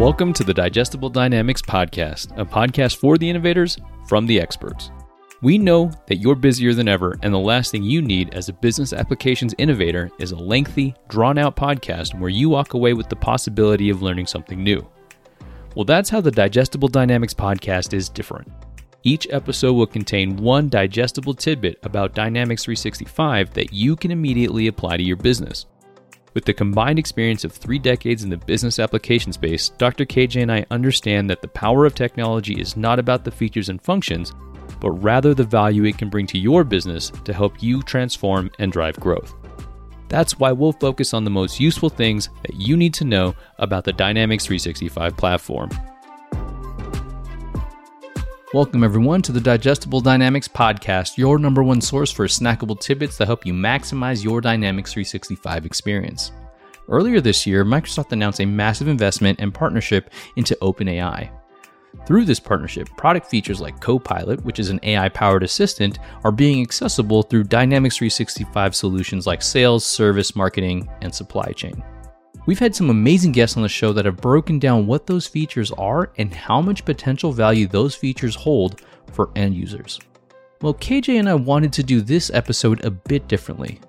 Welcome to the Digestible Dynamics Podcast, a podcast for the innovators from the experts. We know that you're busier than ever, and the last thing you need as a business applications innovator is a lengthy, drawn out podcast where you walk away with the possibility of learning something new. Well, that's how the Digestible Dynamics podcast is different. Each episode will contain one digestible tidbit about Dynamics 365 that you can immediately apply to your business. With the combined experience of three decades in the business application space, Dr. KJ and I understand that the power of technology is not about the features and functions, but rather the value it can bring to your business to help you transform and drive growth. That's why we'll focus on the most useful things that you need to know about the Dynamics 365 platform. Welcome, everyone, to the Digestible Dynamics Podcast, your number one source for snackable tidbits that help you maximize your Dynamics 365 experience. Earlier this year, Microsoft announced a massive investment and partnership into OpenAI. Through this partnership, product features like Copilot, which is an AI powered assistant, are being accessible through Dynamics 365 solutions like sales, service, marketing, and supply chain. We've had some amazing guests on the show that have broken down what those features are and how much potential value those features hold for end users. Well, KJ and I wanted to do this episode a bit differently.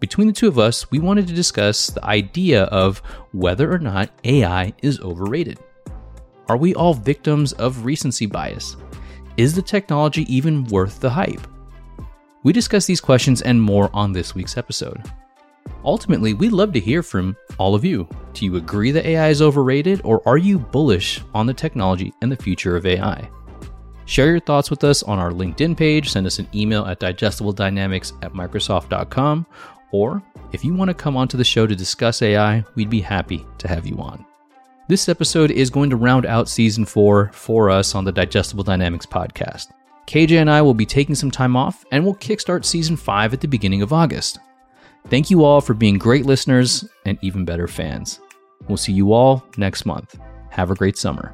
Between the two of us, we wanted to discuss the idea of whether or not AI is overrated. Are we all victims of recency bias? Is the technology even worth the hype? We discuss these questions and more on this week's episode. Ultimately, we'd love to hear from all of you. Do you agree that AI is overrated, or are you bullish on the technology and the future of AI? Share your thoughts with us on our LinkedIn page, send us an email at digestibledynamics at microsoft.com, or if you want to come onto the show to discuss AI, we'd be happy to have you on. This episode is going to round out season four for us on the Digestible Dynamics podcast. KJ and I will be taking some time off and we'll kickstart season five at the beginning of August. Thank you all for being great listeners and even better fans. We'll see you all next month. Have a great summer.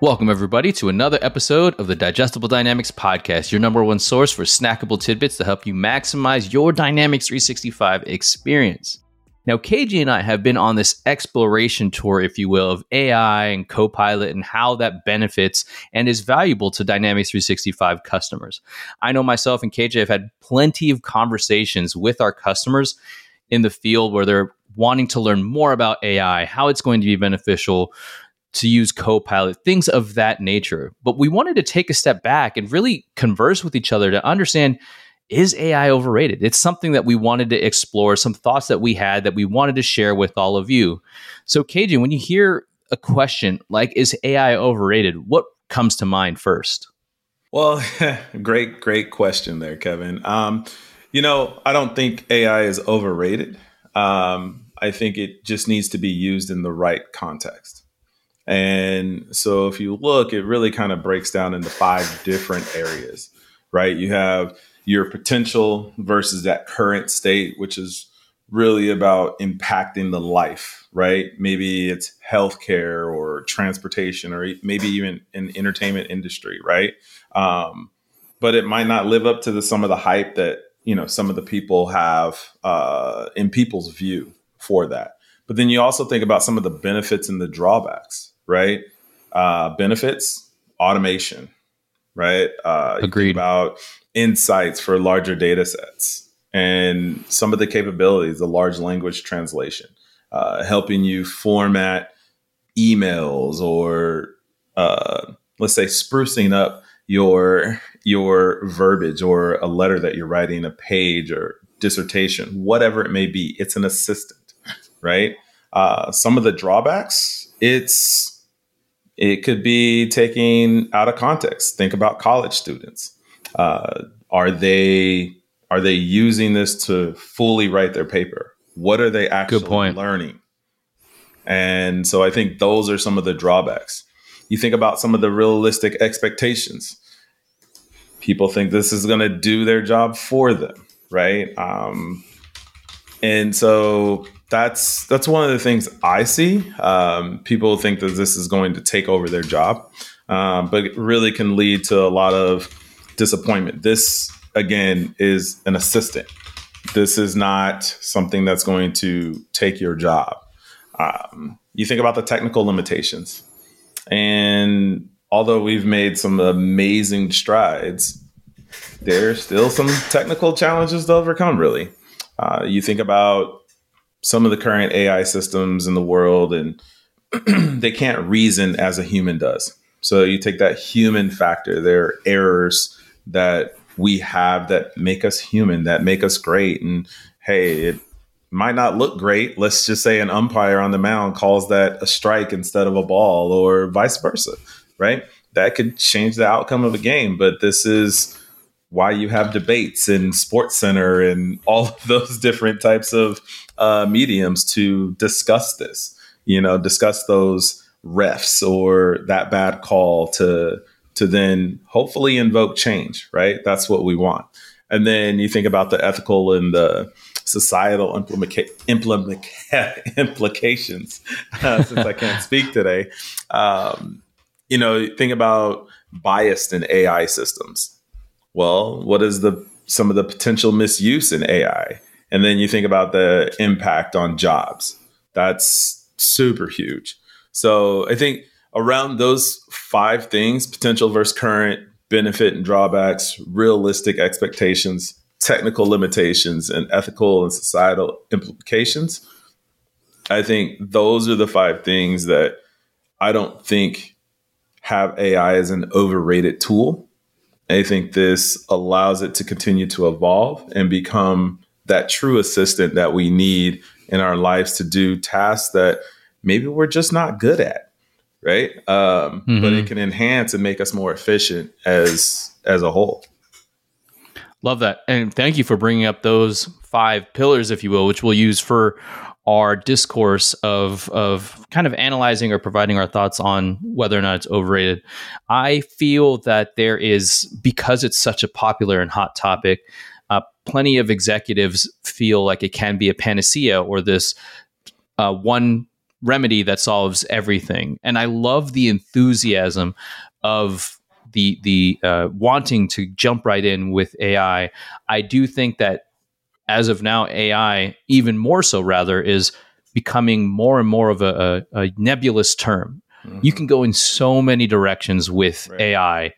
Welcome, everybody, to another episode of the Digestible Dynamics Podcast, your number one source for snackable tidbits to help you maximize your Dynamics 365 experience. Now, KJ and I have been on this exploration tour, if you will, of AI and Copilot and how that benefits and is valuable to Dynamics 365 customers. I know myself and KJ have had plenty of conversations with our customers in the field where they're wanting to learn more about AI, how it's going to be beneficial to use Copilot, things of that nature. But we wanted to take a step back and really converse with each other to understand is AI overrated? It's something that we wanted to explore, some thoughts that we had that we wanted to share with all of you. So, KJ, when you hear a question like, is AI overrated? What comes to mind first? Well, great, great question there, Kevin. Um, you know, I don't think AI is overrated. Um, I think it just needs to be used in the right context. And so if you look, it really kind of breaks down into five different areas, right? You have your potential versus that current state, which is really about impacting the life, right? Maybe it's healthcare or transportation or maybe even in entertainment industry, right? Um, but it might not live up to the, some of the hype that you know some of the people have uh, in people's view for that. But then you also think about some of the benefits and the drawbacks, right? Uh, benefits, automation, right? Uh, Agreed. About insights for larger data sets and some of the capabilities, the large language translation, uh, helping you format emails or uh, let's say sprucing up your your verbiage or a letter that you're writing, a page or dissertation, whatever it may be. It's an assistant, right? Uh, some of the drawbacks, it's it could be taking out of context. Think about college students. Uh, are they are they using this to fully write their paper? What are they actually learning? And so I think those are some of the drawbacks. You think about some of the realistic expectations. People think this is going to do their job for them, right? Um, and so that's that's one of the things I see. Um, people think that this is going to take over their job, um, but it really can lead to a lot of disappointment. This again is an assistant. This is not something that's going to take your job. Um, you think about the technical limitations. And although we've made some amazing strides, there's still some technical challenges to overcome, really. Uh, you think about some of the current AI systems in the world, and they can't reason as a human does. So you take that human factor, there are errors that we have that make us human, that make us great. And hey, it might not look great. Let's just say an umpire on the mound calls that a strike instead of a ball, or vice versa, right? That could change the outcome of a game. But this is why you have debates in Sports Center and all of those different types of uh, mediums to discuss this. You know, discuss those refs or that bad call to to then hopefully invoke change. Right, that's what we want. And then you think about the ethical and the societal implica- implica- implications. Uh, since I can't speak today, um, you know, think about biased in AI systems. Well, what is the some of the potential misuse in AI? And then you think about the impact on jobs. That's super huge. So I think around those five things potential versus current, benefit and drawbacks, realistic expectations, technical limitations, and ethical and societal implications. I think those are the five things that I don't think have AI as an overrated tool. I think this allows it to continue to evolve and become that true assistant that we need in our lives to do tasks that maybe we're just not good at right? Um, mm-hmm. but it can enhance and make us more efficient as as a whole. Love that. And thank you for bringing up those five pillars if you will which we'll use for our discourse of of kind of analyzing or providing our thoughts on whether or not it's overrated. I feel that there is because it's such a popular and hot topic uh, plenty of executives feel like it can be a panacea or this uh, one remedy that solves everything. And I love the enthusiasm of the the uh, wanting to jump right in with AI. I do think that as of now, AI, even more so, rather, is becoming more and more of a, a, a nebulous term. Mm-hmm. You can go in so many directions with right. AI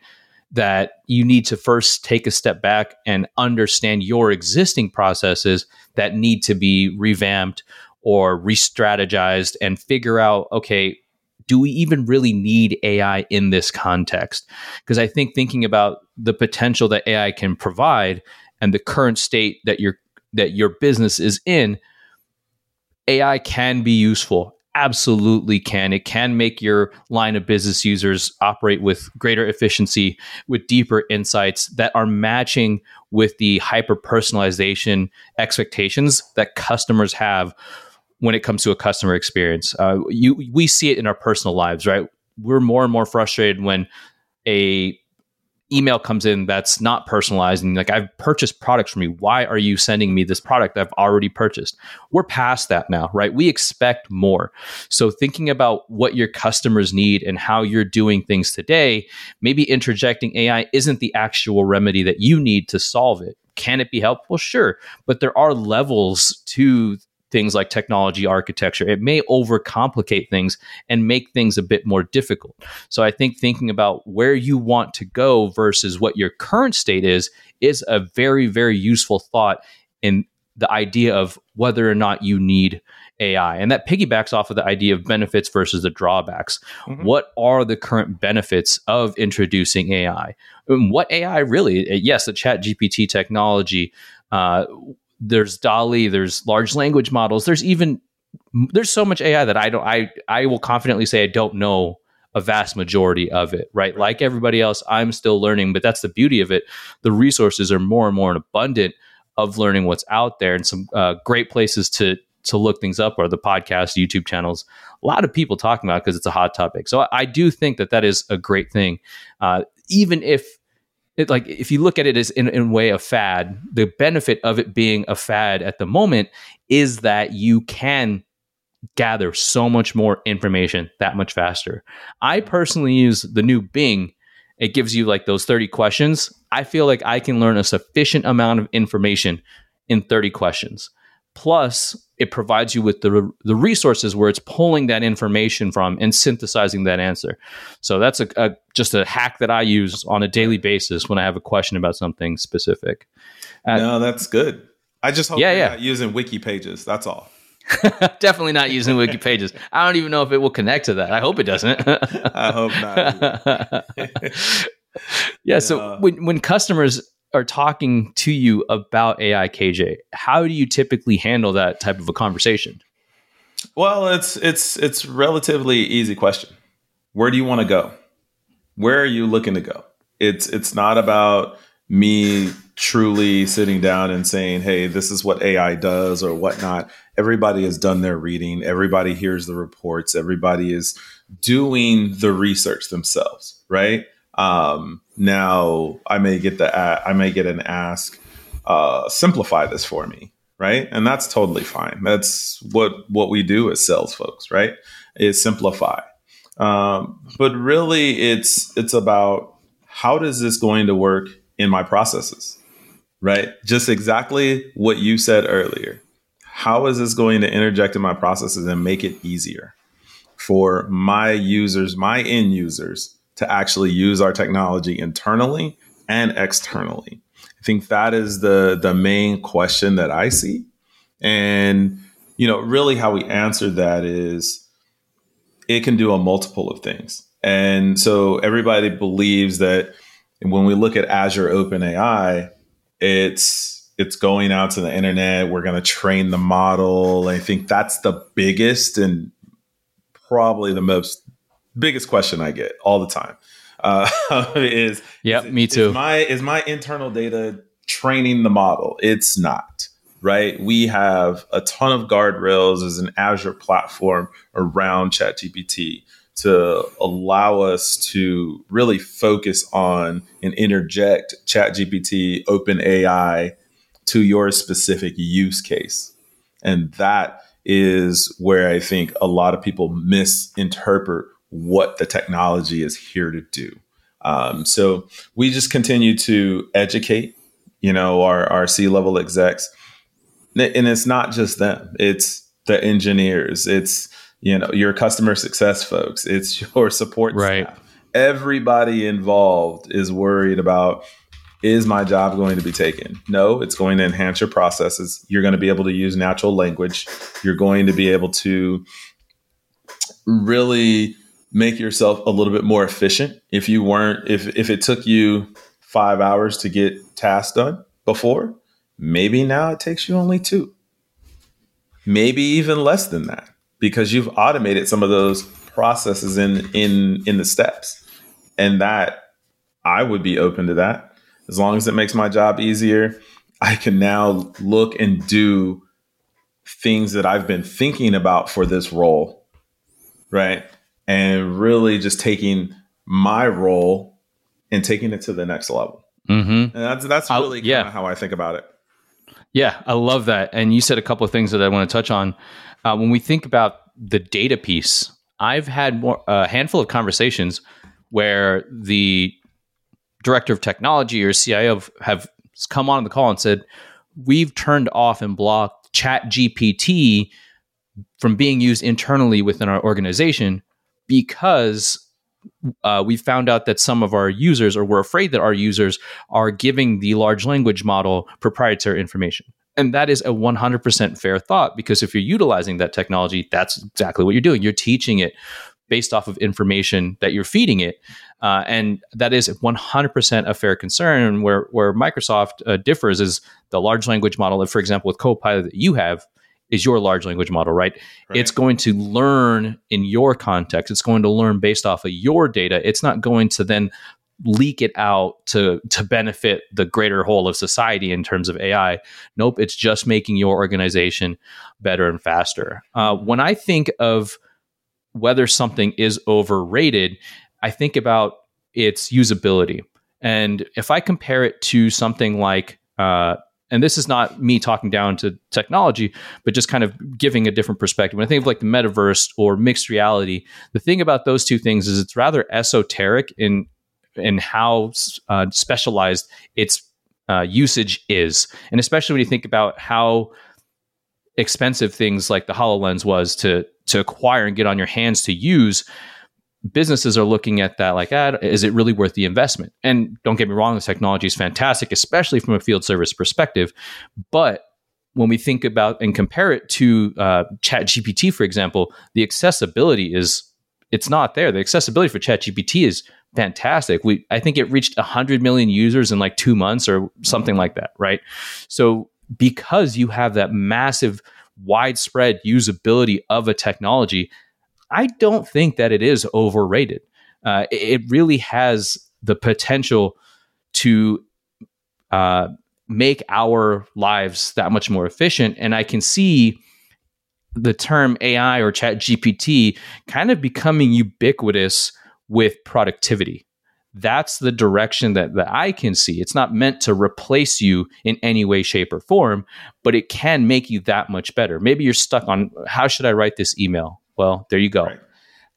that you need to first take a step back and understand your existing processes that need to be revamped or re-strategized and figure out okay do we even really need AI in this context? Because I think thinking about the potential that AI can provide and the current state that your that your business is in, AI can be useful absolutely can. It can make your line of business users operate with greater efficiency, with deeper insights that are matching with the hyper personalization expectations that customers have when it comes to a customer experience. Uh, you, we see it in our personal lives, right? We're more and more frustrated when a email comes in that's not personalized and like I've purchased products from you. Why are you sending me this product I've already purchased? We're past that now, right? We expect more. So thinking about what your customers need and how you're doing things today, maybe interjecting AI isn't the actual remedy that you need to solve it. Can it be helpful? Sure. But there are levels to things like technology architecture. It may overcomplicate things and make things a bit more difficult. So I think thinking about where you want to go versus what your current state is is a very very useful thought in the idea of whether or not you need AI. And that piggybacks off of the idea of benefits versus the drawbacks. Mm-hmm. What are the current benefits of introducing AI? And what AI really? Yes, the Chat GPT technology. Uh, there's DALL-E, there's large language models, there's even there's so much AI that I don't I I will confidently say I don't know a vast majority of it, right? Like everybody else, I'm still learning, but that's the beauty of it. The resources are more and more abundant of learning what's out there, and some uh, great places to to look things up are the podcast, YouTube channels. A lot of people talking about because it it's a hot topic. So I, I, do think that that is a great thing, uh, even if it, like if you look at it as in, in way a fad, the benefit of it being a fad at the moment is that you can gather so much more information that much faster. I personally use the new Bing. It gives you like those 30 questions. I feel like I can learn a sufficient amount of information in 30 questions. Plus, it provides you with the the resources where it's pulling that information from and synthesizing that answer. So that's a, a just a hack that I use on a daily basis when I have a question about something specific. Uh, no, that's good. I just hope yeah, you're yeah. not using wiki pages. That's all. Definitely not using wiki pages. I don't even know if it will connect to that. I hope it doesn't. I hope not. yeah. So when when customers are talking to you about AI KJ, how do you typically handle that type of a conversation? Well, it's it's it's relatively easy question. Where do you want to go? Where are you looking to go? It's it's not about me truly sitting down and saying, "Hey, this is what AI does" or whatnot. Everybody has done their reading. Everybody hears the reports. Everybody is doing the research themselves, right? Um, now I may get the I may get an ask, uh, simplify this for me, right? And that's totally fine. That's what what we do as sales folks, right? Is simplify. Um, but really, it's it's about how does this going to work in my processes, right? Just exactly what you said earlier. How is this going to interject in my processes and make it easier for my users, my end users? To actually use our technology internally and externally? I think that is the the main question that I see. And you know, really how we answer that is it can do a multiple of things. And so everybody believes that when we look at Azure OpenAI, it's it's going out to the internet. We're going to train the model. I think that's the biggest and probably the most biggest question I get all the time uh, is yeah, me too. Is my is my internal data training the model? It's not right. We have a ton of guardrails as an Azure platform around ChatGPT to allow us to really focus on and interject ChatGPT, OpenAI to your specific use case, and that is where I think a lot of people misinterpret what the technology is here to do. Um, so we just continue to educate, you know, our, our C level execs. And it's not just them, it's the engineers, it's, you know, your customer success folks, it's your support right. staff. Everybody involved is worried about is my job going to be taken? No, it's going to enhance your processes. You're going to be able to use natural language. You're going to be able to really make yourself a little bit more efficient. If you weren't if if it took you five hours to get tasks done before maybe now it takes you only two. Maybe even less than that because you've automated some of those processes in in in the steps. And that i would be open to that. As long as it makes my job easier i can now look and do things that i've been thinking about for this role right and really just taking my role and taking it to the next level. Mm-hmm. And that's that's really yeah. how I think about it. Yeah, I love that. And you said a couple of things that I want to touch on. Uh, when we think about the data piece, I've had more, a handful of conversations where the director of technology or CIO have come on the call and said, "We've turned off and blocked Chat GPT from being used internally within our organization because uh, we found out that some of our users, or we're afraid that our users, are giving the large language model proprietary information. And that is a 100% fair thought because if you're utilizing that technology, that's exactly what you're doing. You're teaching it based off of information that you're feeding it. Uh, and that is 100% a fair concern. Where, where Microsoft uh, differs is the large language model, for example, with Copilot that you have, is your large language model, right? right? It's going to learn in your context. It's going to learn based off of your data. It's not going to then leak it out to to benefit the greater whole of society in terms of AI. Nope, it's just making your organization better and faster. Uh, when I think of whether something is overrated, I think about its usability. And if I compare it to something like uh, and this is not me talking down to technology, but just kind of giving a different perspective. When I think of like the metaverse or mixed reality, the thing about those two things is it's rather esoteric in in how uh, specialized its uh, usage is, and especially when you think about how expensive things like the HoloLens was to to acquire and get on your hands to use, businesses are looking at that like, ah, is it really worth the investment? And don't get me wrong, the technology is fantastic, especially from a field service perspective. But when we think about and compare it to uh, Chat GPT, for example, the accessibility is it's not there. The accessibility for Chat GPT is fantastic. We I think it reached 100 million users in like 2 months or something like that, right? So because you have that massive widespread usability of a technology, I don't think that it is overrated. Uh, it, really has the potential to uh, make our lives that much more efficient. And I can see the term AI or Chat GPT kind of becoming ubiquitous with productivity. That's the direction that, that I can see. It's not meant to replace you in any way, shape, or form, but it can make you that much better. Maybe you're stuck on how should I write this email? Well, there you go. Right.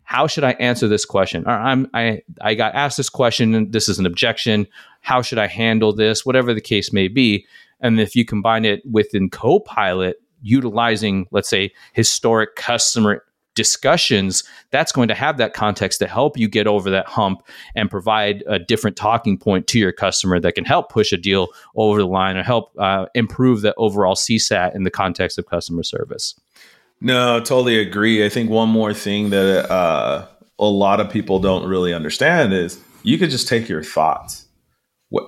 How should I answer this question? Or I'm I I got asked this question and this is an objection. How should I handle this? Whatever the case may be. And if you combine it within Copilot, utilizing, let's say, historic customer discussions, that's going to have that context to help you get over that hump and provide a different talking point to your customer that can help push a deal over the line or help uh, improve the overall CSAT in the context of customer service. No, totally agree. I think one more thing that uh, a lot of people don't really understand is you could just take your thoughts,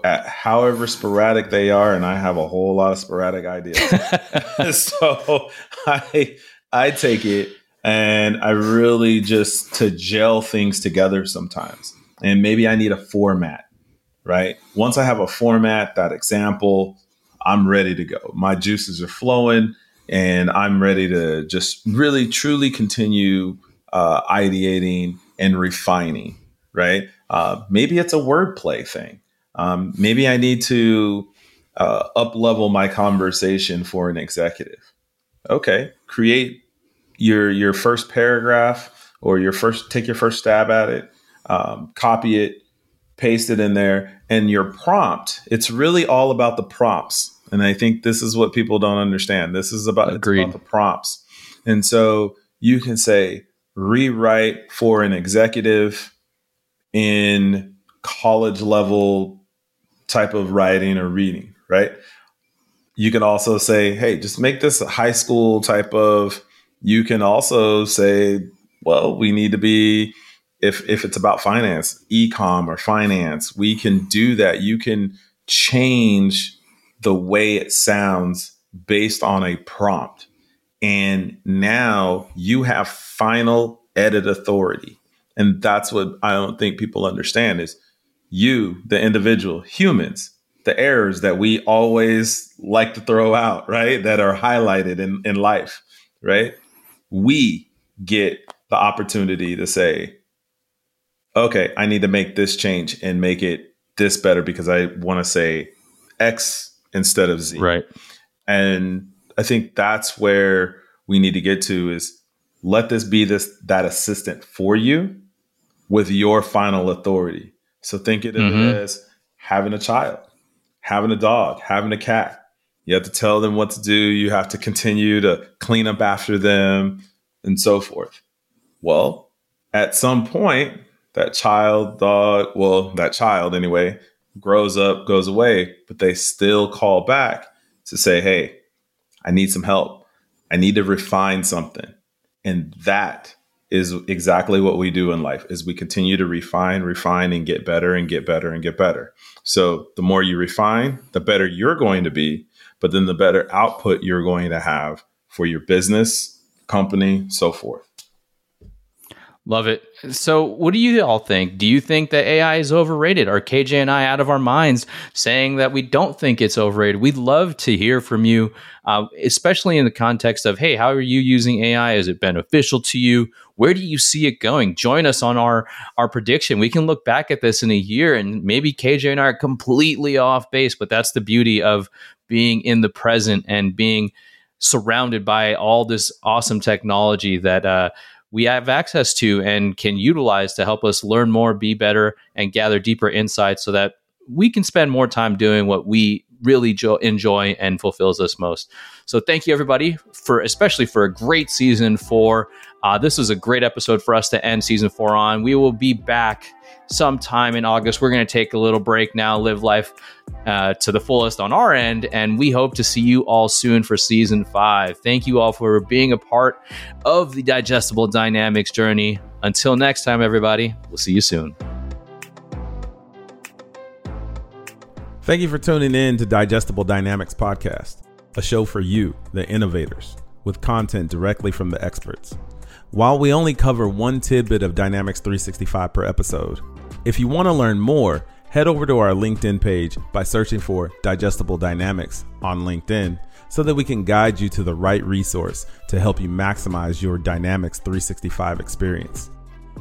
however sporadic they are, and I have a whole lot of sporadic ideas. so I I take it and I really just to gel things together sometimes. And maybe I need a format, right? Once I have a format, that example, I'm ready to go. My juices are flowing and I'm ready to just really truly continue uh, ideating and refining. Right? Uh, maybe it's a wordplay thing. Um, maybe I need to uh, up level my conversation for an executive. Okay, create your your first paragraph or your first take your first stab at it, um, copy it, paste it in there, and your prompt. It's really all about the prompts and I think this is what people don't understand. This is about, about the prompts. And so you can say, rewrite for an executive in college level type of writing or reading, right? You can also say, hey, just make this a high school type of. You can also say, well, we need to be if if it's about finance, ecom or finance, we can do that. You can change the way it sounds based on a prompt. And now you have final edit authority. And that's what I don't think people understand is you, the individual, humans, the errors that we always like to throw out, right? That are highlighted in, in life, right? We get the opportunity to say, okay, I need to make this change and make it this better because I want to say X instead of Z. Right. And I think that's where we need to get to is let this be this that assistant for you with your final authority. So think of mm-hmm. it as having a child, having a dog, having a cat. You have to tell them what to do. You have to continue to clean up after them and so forth. Well, at some point, that child, dog, well, that child anyway, grows up, goes away, but they still call back to say, hey, I need some help. I need to refine something. And that is exactly what we do in life is we continue to refine, refine and get better and get better and get better. So the more you refine, the better you're going to be, but then the better output you're going to have for your business, company, so forth. Love it. So, what do you all think? Do you think that AI is overrated? Are KJ and I out of our minds saying that we don't think it's overrated? We'd love to hear from you, uh, especially in the context of, hey, how are you using AI? Is it beneficial to you? Where do you see it going? Join us on our our prediction. We can look back at this in a year, and maybe KJ and I are completely off base. But that's the beauty of being in the present and being surrounded by all this awesome technology that. Uh, we have access to and can utilize to help us learn more, be better, and gather deeper insights so that we can spend more time doing what we really jo- enjoy and fulfills us most. So thank you everybody for especially for a great season four. Uh, this was a great episode for us to end season four on. We will be back sometime in August. We're going to take a little break now, live life uh, to the fullest on our end, and we hope to see you all soon for season five. Thank you all for being a part of the digestible dynamics journey. Until next time, everybody, we'll see you soon. Thank you for tuning in to Digestible Dynamics Podcast, a show for you, the innovators, with content directly from the experts. While we only cover one tidbit of Dynamics 365 per episode, if you want to learn more, head over to our LinkedIn page by searching for Digestible Dynamics on LinkedIn so that we can guide you to the right resource to help you maximize your Dynamics 365 experience.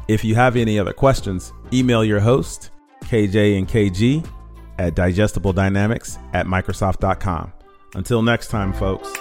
If you have any other questions, email your host, KJ and KG, at digestibledynamics at Microsoft.com. Until next time, folks.